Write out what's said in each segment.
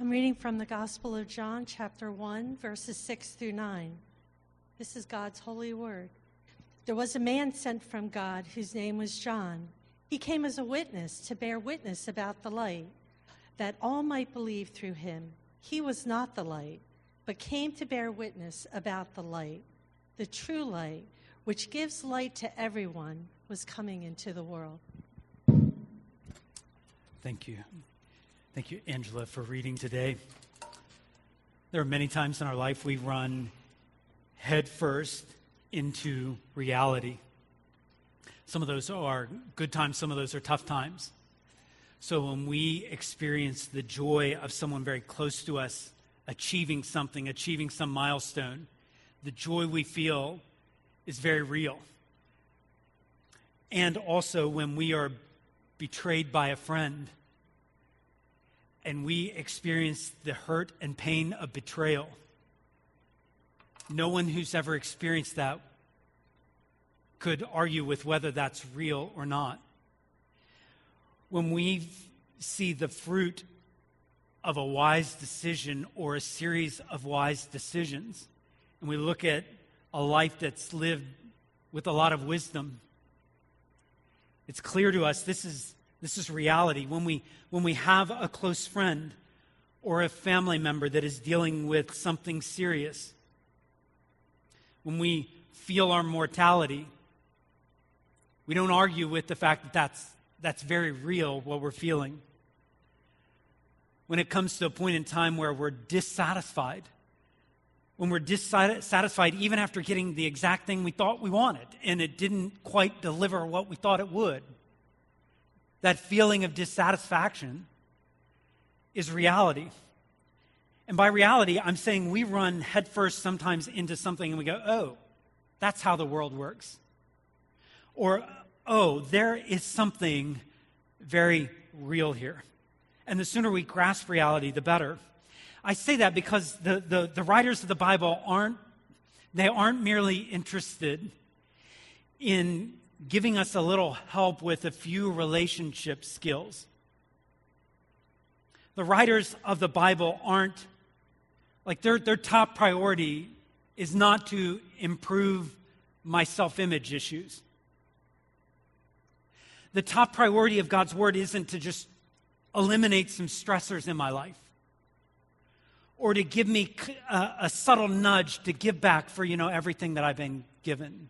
I'm reading from the Gospel of John, chapter 1, verses 6 through 9. This is God's holy word. There was a man sent from God whose name was John. He came as a witness to bear witness about the light, that all might believe through him. He was not the light, but came to bear witness about the light. The true light, which gives light to everyone, was coming into the world. Thank you. Thank you, Angela, for reading today. There are many times in our life we run headfirst into reality. Some of those are good times, some of those are tough times. So when we experience the joy of someone very close to us achieving something, achieving some milestone, the joy we feel is very real. And also when we are betrayed by a friend, and we experience the hurt and pain of betrayal. No one who's ever experienced that could argue with whether that's real or not. When we see the fruit of a wise decision or a series of wise decisions, and we look at a life that's lived with a lot of wisdom, it's clear to us this is this is reality. When we, when we have a close friend or a family member that is dealing with something serious, when we feel our mortality, we don't argue with the fact that that's, that's very real, what we're feeling. When it comes to a point in time where we're dissatisfied, when we're dissatisfied even after getting the exact thing we thought we wanted and it didn't quite deliver what we thought it would that feeling of dissatisfaction is reality. And by reality, I'm saying we run headfirst sometimes into something and we go, oh, that's how the world works. Or, oh, there is something very real here. And the sooner we grasp reality, the better. I say that because the, the, the writers of the Bible aren't, they aren't merely interested in giving us a little help with a few relationship skills. The writers of the Bible aren't, like, their, their top priority is not to improve my self image issues. The top priority of God's Word isn't to just eliminate some stressors in my life or to give me a, a subtle nudge to give back for, you know, everything that I've been given.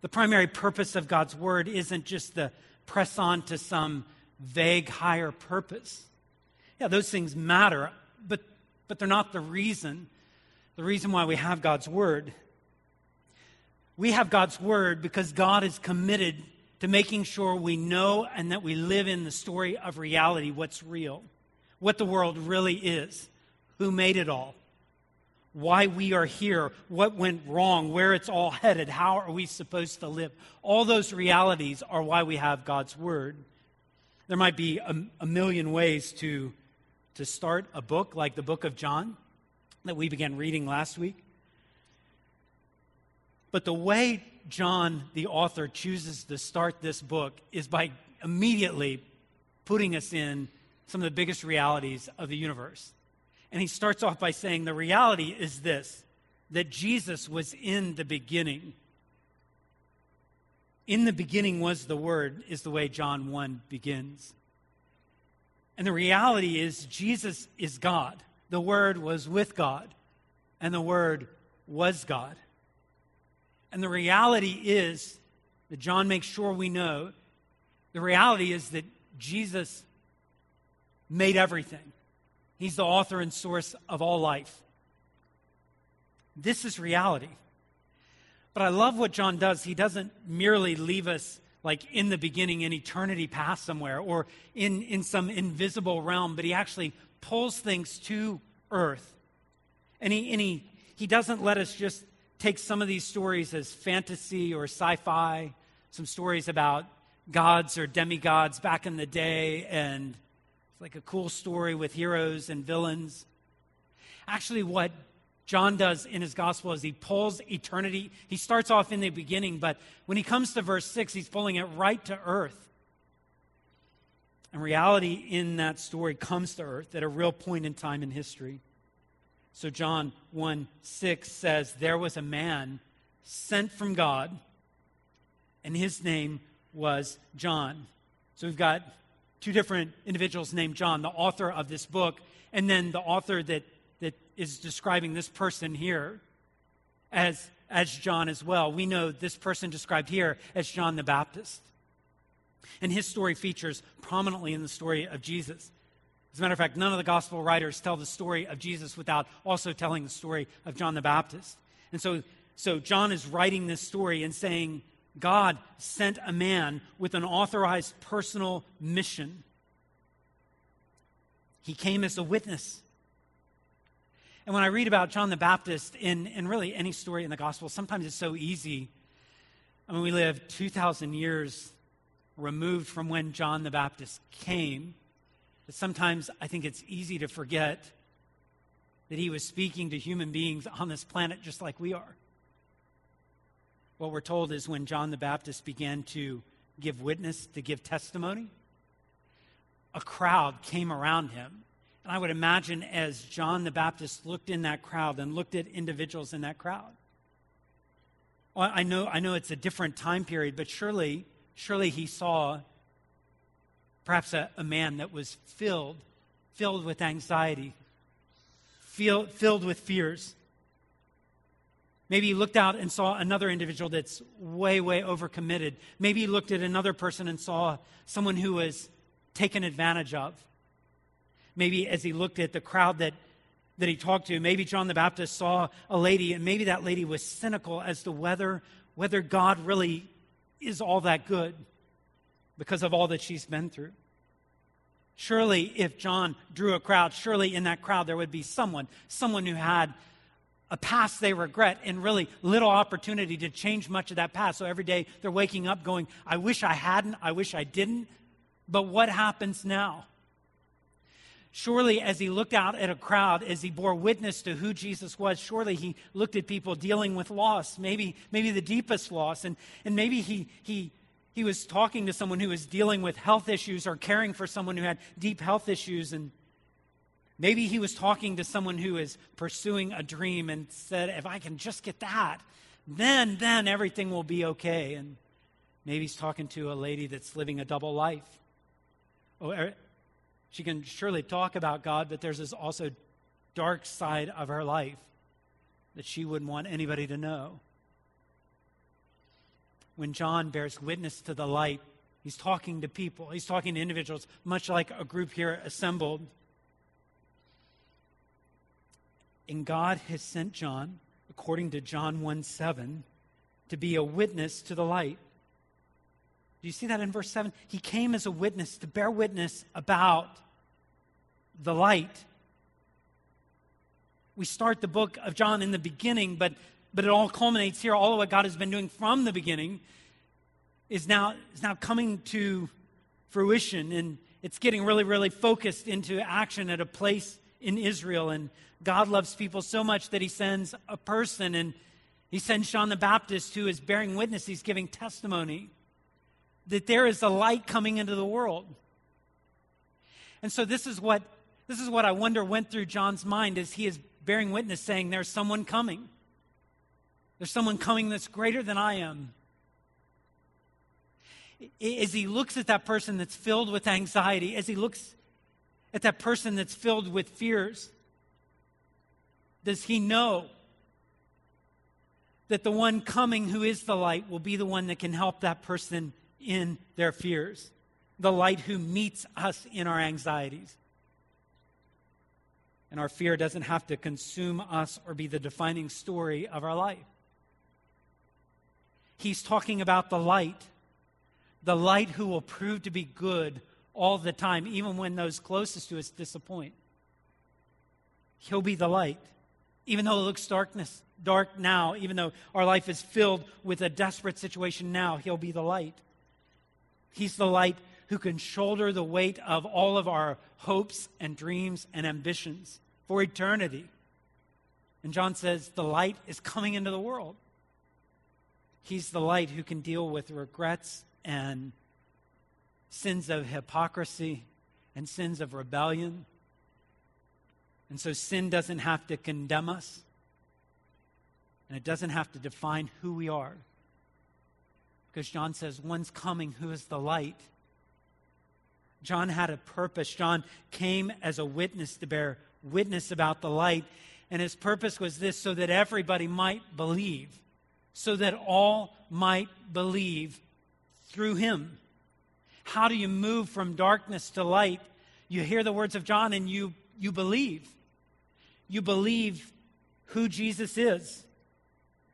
The primary purpose of God's word isn't just to press on to some vague higher purpose. Yeah, those things matter, but, but they're not the reason. The reason why we have God's word. We have God's word because God is committed to making sure we know and that we live in the story of reality, what's real, what the world really is, who made it all, why we are here, what went wrong, where it's all headed, how are we supposed to live. All those realities are why we have God's Word. There might be a, a, million ways to, to start a book like the book of John that we began reading last week. But the way John, the author, chooses to start this book is by immediately putting us in some of the biggest realities of the universe. And he starts off by saying the reality is this that Jesus was in the beginning. In the beginning was the Word, is the way John 1 begins. And the reality is, Jesus is God. The Word was with God, and the Word was God. And the reality is that John makes sure we know the reality is that Jesus made everything. He's the author and source of all life. This is reality. But I love what John does. He doesn't merely leave us like in the beginning in eternity past somewhere or in, in some invisible realm, but he actually pulls things to earth. And he, and he, he doesn't let us just take some of these stories as fantasy or sci fi, some stories about gods or demigods back in the day and like a cool story with heroes and villains. Actually, what John does in his gospel is he pulls eternity. He starts off in the beginning, but when he comes to verse 6, he's pulling it right to earth. And reality in that story comes to earth at a real point in time in history. So, John 1 6 says, There was a man sent from God, and his name was John. So, we've got two different individuals named John, the author of this book, and then the author that, that is describing this person here as, as John as well. We know this person described here as John the Baptist. And his story features prominently in the story of Jesus. As a matter of fact, none of the gospel writers tell the story of Jesus without also telling the story of John the Baptist. And so, so John is writing this story and saying, God sent a man with an authorized personal mission. He came as a witness. And when I read about John the Baptist in, in really any story in the gospel, sometimes it's so easy. I mean, we live 2,000 years removed from when John the Baptist came, that sometimes I think it's easy to forget that he was speaking to human beings on this planet just like we are. What we're told is when John the Baptist began to give witness, to give testimony, a crowd came around him. And I would imagine as John the Baptist looked in that crowd and looked at individuals in that crowd, well, I know, I know it's a different time period, but surely surely he saw perhaps a, a man that was filled, filled with anxiety, feel, filled with fears. Maybe he looked out and saw another individual that's way, way overcommitted. Maybe he looked at another person and saw someone who was taken advantage of. Maybe as he looked at the crowd that, that he talked to, maybe John the Baptist saw a lady, and maybe that lady was cynical as to whether, whether God really is all that good because of all that she's been through. Surely, if John drew a crowd, surely in that crowd there would be someone, someone who had a past they regret and really little opportunity to change much of that past. So every day they're waking up going, I wish I hadn't, I wish I didn't, but what happens now? Surely, as he looked out at a crowd, as he bore witness to who Jesus was, surely he looked at people dealing with loss, maybe, maybe the deepest loss. And, and maybe he, he, he was talking to someone who was dealing with health issues or caring for someone who had deep health issues. And maybe he was talking to someone who is pursuing a dream and said, If I can just get that, then, then everything will be okay. And maybe he's talking to a lady that's living a double life. Oh, er, she can surely talk about God, but there's this also dark side of her life that she wouldn't want anybody to know. When John bears witness to the light, he's talking to people, he's talking to individuals, much like a group here assembled. And God has sent John, according to John 1 7, to be a witness to the light. Do you see that in verse 7? He came as a witness to bear witness about the light. We start the book of John in the beginning, but, but it all culminates here. All of what God has been doing from the beginning is now, is now coming to fruition, and it's getting really, really focused into action at a place in Israel. And God loves people so much that He sends a person, and He sends John the Baptist who is bearing witness, He's giving testimony that there is a light coming into the world. And so this is what this is what I wonder went through John's mind as he is bearing witness saying there's someone coming. There's someone coming that's greater than I am. As he looks at that person that's filled with anxiety, as he looks at that person that's filled with fears, does he know that the one coming who is the light will be the one that can help that person in their fears, the light who meets us in our anxieties. And our fear doesn't have to consume us or be the defining story of our life. He's talking about the light, the light who will prove to be good all the time, even when those closest to us disappoint. He'll be the light. Even though it looks darkness, dark now, even though our life is filled with a desperate situation now, he'll be the light. He's the light who can shoulder the weight of all of our hopes and dreams and ambitions for eternity. And John says, the light is coming into the world. He's the light who can deal with regrets and sins of hypocrisy and sins of rebellion. And so sin doesn't have to condemn us, and it doesn't have to define who we are. Because John says, One's coming who is the light. John had a purpose. John came as a witness to bear witness about the light. And his purpose was this so that everybody might believe, so that all might believe through him. How do you move from darkness to light? You hear the words of John and you, you believe. You believe who Jesus is.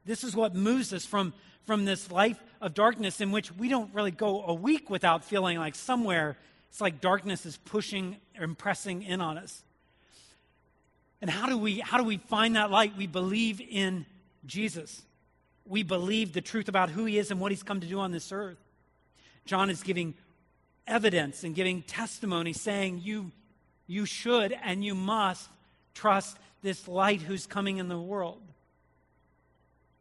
This is what moves us from, from this life of darkness in which we don't really go a week without feeling like somewhere it's like darkness is pushing and pressing in on us. And how do we how do we find that light? We believe in Jesus. We believe the truth about who he is and what he's come to do on this earth. John is giving evidence and giving testimony saying you you should and you must trust this light who's coming in the world.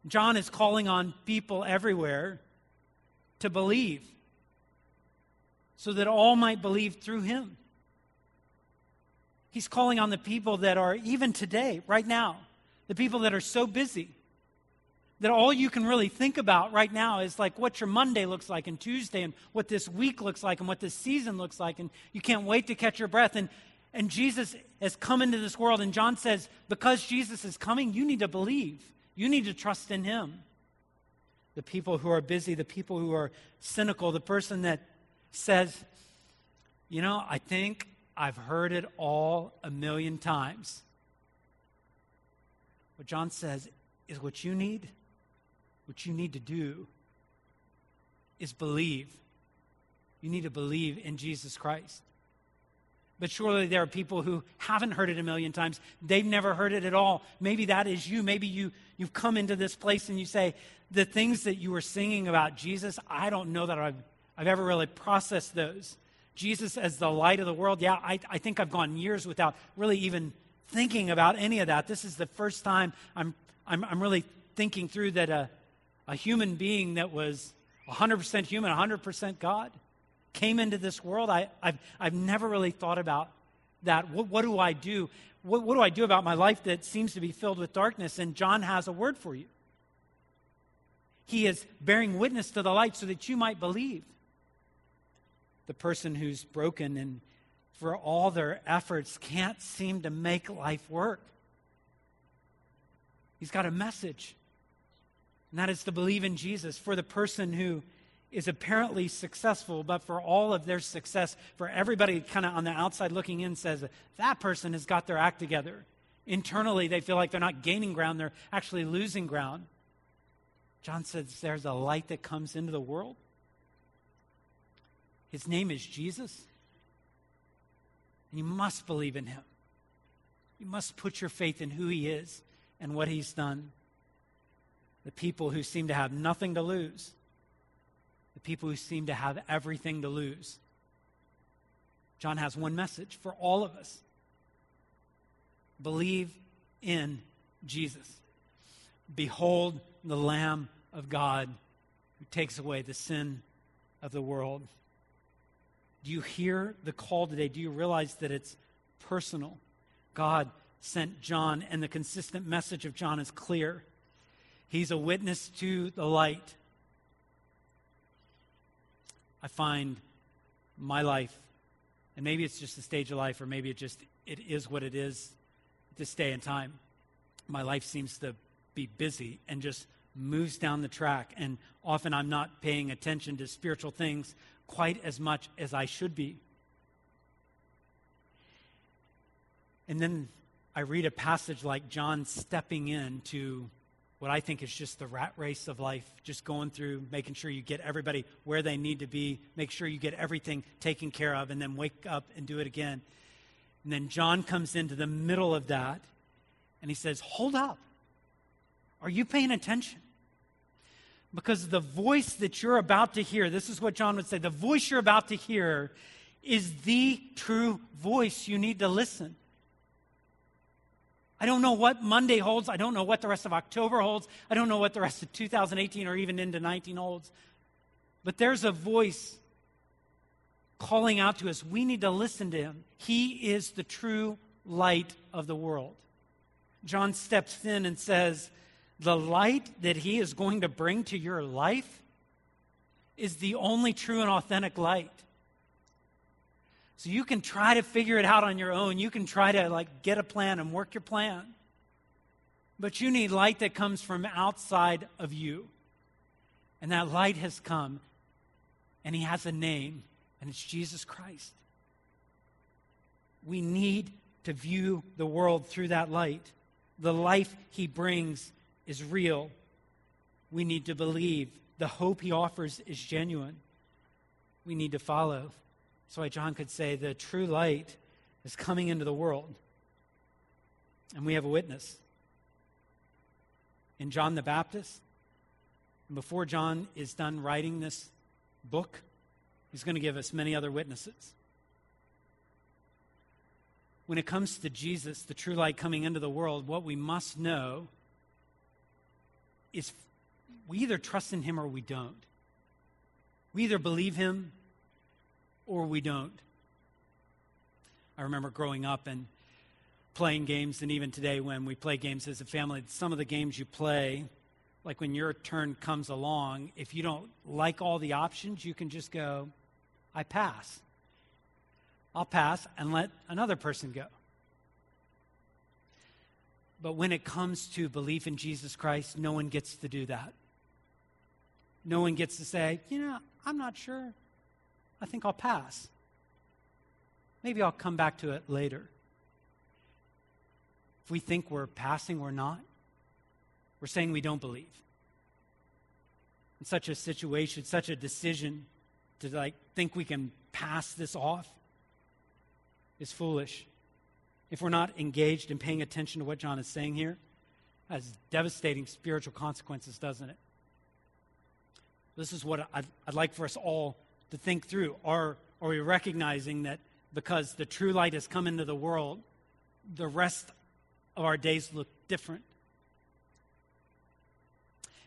John is calling on people everywhere to believe so that all might believe through him. He's calling on the people that are, even today, right now, the people that are so busy that all you can really think about right now is like what your Monday looks like and Tuesday and what this week looks like and what this season looks like. And you can't wait to catch your breath. And, and Jesus has come into this world. And John says, because Jesus is coming, you need to believe. You need to trust in him. The people who are busy, the people who are cynical, the person that says, You know, I think I've heard it all a million times. What John says is what you need, what you need to do is believe. You need to believe in Jesus Christ. But surely there are people who haven't heard it a million times. They've never heard it at all. Maybe that is you. Maybe you, you've come into this place and you say, The things that you were singing about Jesus, I don't know that I've I've ever really processed those. Jesus as the light of the world, yeah, I, I think I've gone years without really even thinking about any of that. This is the first time I'm, I'm, I'm really thinking through that a, a human being that was 100% human, 100% God came into this world. I, I've, I've never really thought about that. What, what do I do? What, what do I do about my life that seems to be filled with darkness? And John has a word for you. He is bearing witness to the light so that you might believe the person who's broken and for all their efforts can't seem to make life work. He's got a message, and that is to believe in Jesus. For the person who is apparently successful, but for all of their success, for everybody kind of on the outside looking in says that person has got their act together. Internally, they feel like they're not gaining ground, they're actually losing ground. John says there's a light that comes into the world his name is Jesus. And you must believe in him. You must put your faith in who he is and what he's done. The people who seem to have nothing to lose, the people who seem to have everything to lose. John has one message for all of us believe in Jesus. Behold the Lamb of God who takes away the sin of the world. Do you hear the call today? Do you realize that it's personal? God sent John, and the consistent message of John is clear. He's a witness to the light. I find my life, and maybe it's just the stage of life, or maybe it just it is what it is this day and time. My life seems to be busy and just moves down the track, and often I'm not paying attention to spiritual things quite as much as I should be. And then I read a passage like John stepping into what I think is just the rat race of life, just going through, making sure you get everybody where they need to be, make sure you get everything taken care of, and then wake up and do it again. And then John comes into the middle of that and he says, Hold up. Are you paying attention? Because the voice that you're about to hear, this is what John would say the voice you're about to hear is the true voice. You need to listen. I don't know what Monday holds. I don't know what the rest of October holds. I don't know what the rest of 2018 or even into 19 holds. But there's a voice calling out to us. We need to listen to him. He is the true light of the world. John steps in and says, The light that he is going to bring to your life is the only true and authentic light. So you can try to figure it out on your own. You can try to like get a plan and work your plan. But you need light that comes from outside of you. And that light has come and he has a name and it's Jesus Christ. We need to view the world through that light. The life he brings is real. We need to believe the hope he offers is genuine. We need to follow. That's why John could say the true light is coming into the world. And we have a witness. In John the Baptist, and before John is done writing this book, he's going to give us many other witnesses. When it comes to Jesus, the true light coming into the world, what we must know is we either trust in him or we don't. We either believe him or we don't. I remember growing up and playing games, and even today when we play games as a family, some of the games you play, like when your turn comes along, if you don't like all the options, you can just go, I pass. I'll pass and let another person go. But when it comes to belief in Jesus Christ, no one gets to do that. No one gets to say, you know, I'm not sure. I think I'll pass. Maybe I'll come back to it later. If we think we're passing, we're not. We're saying we don't believe. In such a situation, such a decision to like think we can pass this off is foolish. If we're not engaged in paying attention to what John is saying here, has devastating spiritual consequences, doesn't it? This is what I'd, I'd like for us all to think through. Are, are we recognizing that because the true light has come into the world, the rest of our days look different?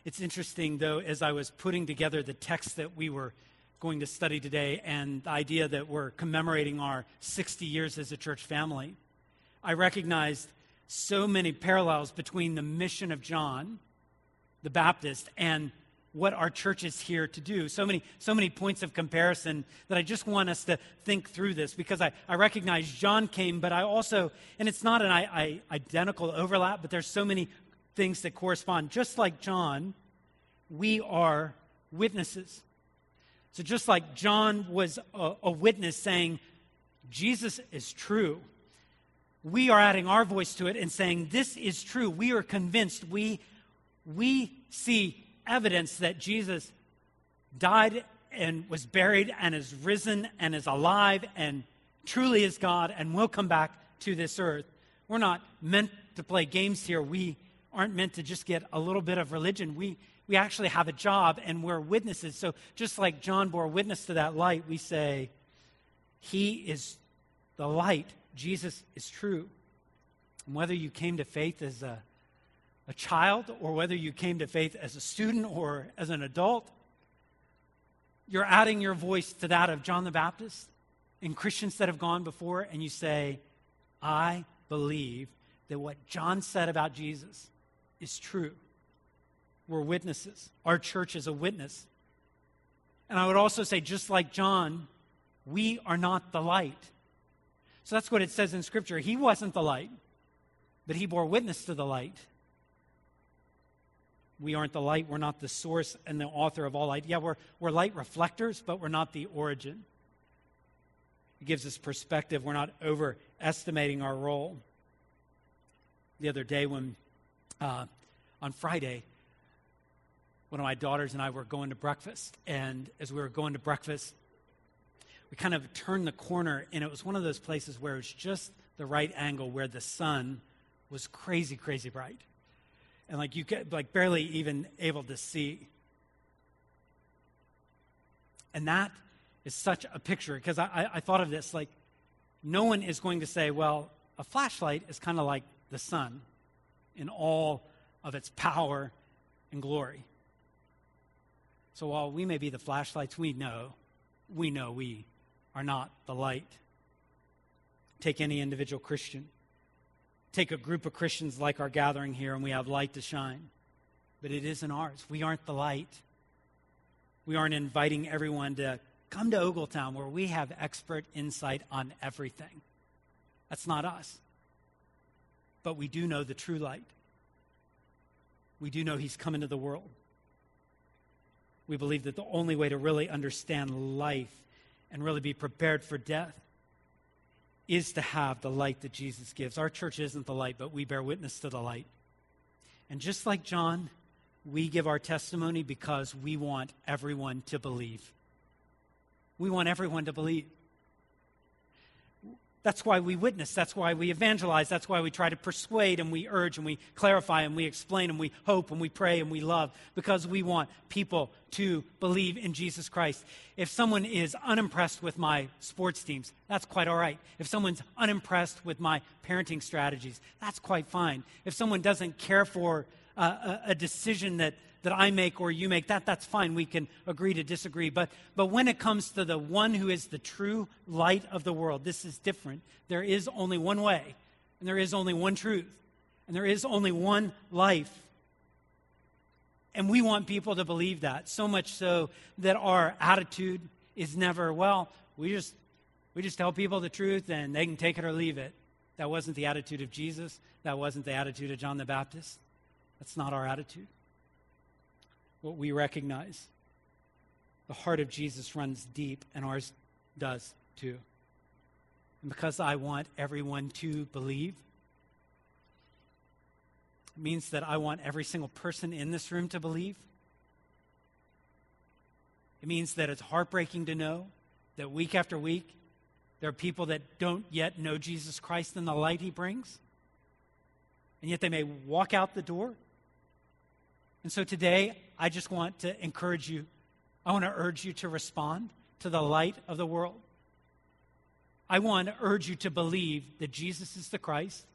It's interesting, though, as I was putting together the text that we were going to study today and the idea that we're commemorating our 60 years as a church family, I recognized so many parallels between the mission of John the Baptist and what our church is here to do. So many, so many points of comparison that I just want us to think through this because I, I recognize John came, but I also, and it's not an I, I, identical overlap, but there's so many things that correspond. Just like John, we are witnesses. So just like John was a, a witness saying, Jesus is true, we are adding our voice to it and saying, This is true. We are convinced. We, we see evidence that Jesus died and was buried and is risen and is alive and truly is God and will come back to this earth. We're not meant to play games here. We aren't meant to just get a little bit of religion. We, we actually have a job and we're witnesses. So just like John bore witness to that light, we say, He is the light. Jesus is true. And whether you came to faith as a a child or whether you came to faith as a student or as an adult, you're adding your voice to that of John the Baptist and Christians that have gone before, and you say, I believe that what John said about Jesus is true. We're witnesses. Our church is a witness. And I would also say, just like John, we are not the light. So that's what it says in Scripture. He wasn't the light, but he bore witness to the light. We aren't the light. We're not the source and the author of all light. Yeah, we're, we're light reflectors, but we're not the origin. It gives us perspective. We're not overestimating our role. The other day, when uh, on Friday, one of my daughters and I were going to breakfast, and as we were going to breakfast, we kind of turned the corner, and it was one of those places where it was just the right angle where the sun was crazy, crazy bright and like you get like barely even able to see. And that is such a picture because I, I thought of this like no one is going to say, well, a flashlight is kind of like the sun in all of its power and glory. So while we may be the flashlights, we know, we know we are not the light. Take any individual Christian. Take a group of Christians like our gathering here, and we have light to shine. But it isn't ours. We aren't the light. We aren't inviting everyone to come to Ogletown where we have expert insight on everything. That's not us. But we do know the true light. We do know he's come into the world. We believe that the only way to really understand life and really be prepared for death is to have the light that Jesus gives. Our church isn't the light, but we bear witness to the light. And just like John, we give our testimony because we want everyone to believe. We want everyone to believe. That's why we witness. That's why we evangelize. That's why we try to persuade and we urge and we clarify and we explain and we hope and we pray and we love because we want people to believe in Jesus Christ. If someone is unimpressed with my sports teams, that's quite all right. If someone's unimpressed with my parenting strategies, that's quite fine. If someone doesn't care for uh, a, a decision that that I make or you make, that, that's fine. We can agree to disagree. But, but when it comes to the one who is the true light of the world, this is different. There is only one way, and there is only one truth, and there is only one life. And we want people to believe that, so much so that our attitude is never, well, we just, we just tell people the truth and they can take it or leave it. That wasn't the attitude of Jesus. That wasn't the attitude of John the Baptist. That's not our attitude what we recognize. The heart of Jesus runs deep, and ours does too. And because I want everyone to believe, it means that I want every single person in this room to believe. It means that it's heartbreaking to know that week after week, there are people that don't yet know Jesus Christ and the light he brings. And yet they may walk out the door and so today, I just want to encourage you. I want to urge you to respond to the light of the world. I want to urge you to believe that Jesus is the Christ,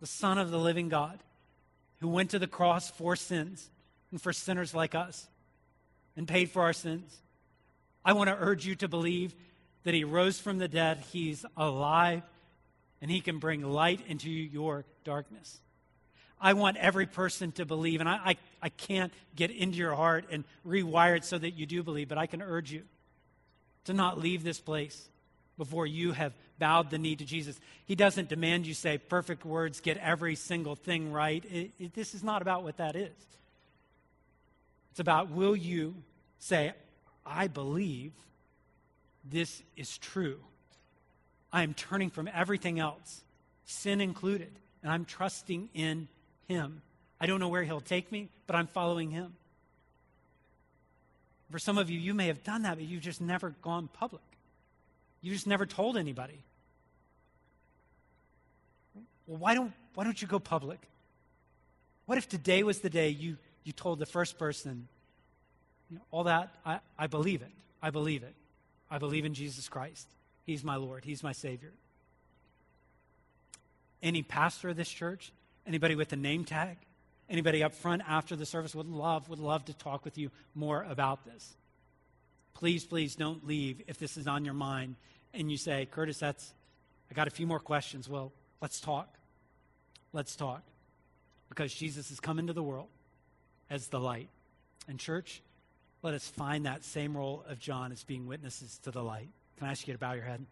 the Son of the living God, who went to the cross for sins and for sinners like us and paid for our sins. I want to urge you to believe that he rose from the dead, he's alive, and he can bring light into your darkness. I want every person to believe, and I, I, I can't get into your heart and rewire it so that you do believe, but I can urge you to not leave this place before you have bowed the knee to Jesus. He doesn't demand you say perfect words, get every single thing right. It, it, this is not about what that is. It's about will you say, I believe this is true. I am turning from everything else, sin included, and I'm trusting in him. I don't know where He'll take me, but I'm following Him. For some of you, you may have done that, but you've just never gone public. You just never told anybody. Well, why don't, why don't you go public? What if today was the day you, you told the first person, you know, all that, I, I believe it. I believe it. I believe in Jesus Christ. He's my Lord. He's my Savior. Any pastor of this church Anybody with a name tag? Anybody up front after the service would love, would love to talk with you more about this. Please, please don't leave if this is on your mind and you say, Curtis, that's, I got a few more questions. Well, let's talk. Let's talk. Because Jesus has come into the world as the light. And, church, let us find that same role of John as being witnesses to the light. Can I ask you to bow your head?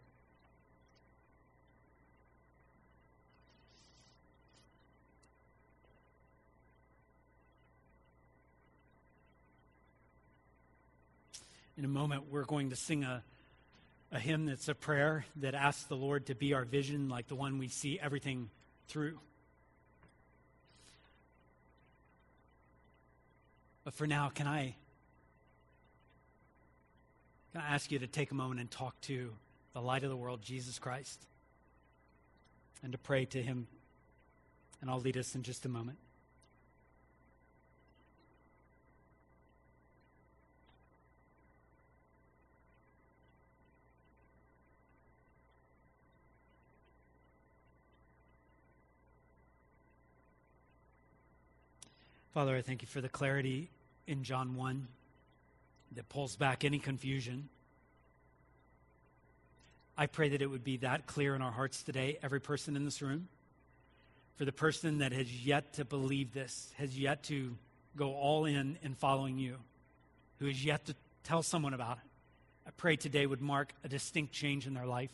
In a moment, we're going to sing a, a hymn that's a prayer that asks the Lord to be our vision, like the one we see everything through. But for now, can I can I ask you to take a moment and talk to the light of the world, Jesus Christ, and to pray to him? And I'll lead us in just a moment. Father, I thank you for the clarity in John 1 that pulls back any confusion. I pray that it would be that clear in our hearts today, every person in this room. For the person that has yet to believe this, has yet to go all in in following you, who has yet to tell someone about it, I pray today would mark a distinct change in their life.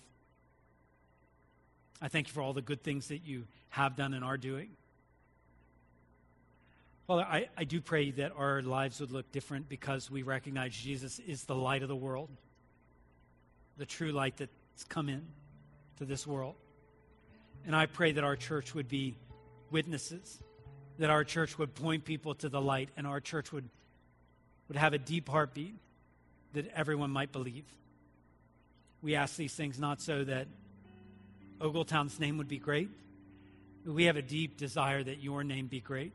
I thank you for all the good things that you have done and are doing. Father, I, I do pray that our lives would look different because we recognize Jesus is the light of the world, the true light that's come in to this world. And I pray that our church would be witnesses, that our church would point people to the light, and our church would, would have a deep heartbeat that everyone might believe. We ask these things not so that Ogletown's name would be great, but we have a deep desire that your name be great.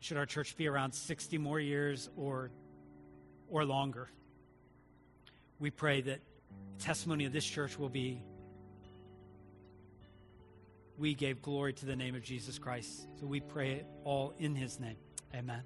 Should our church be around 60 more years or, or longer? We pray that the testimony of this church will be we gave glory to the name of Jesus Christ. So we pray it all in his name. Amen.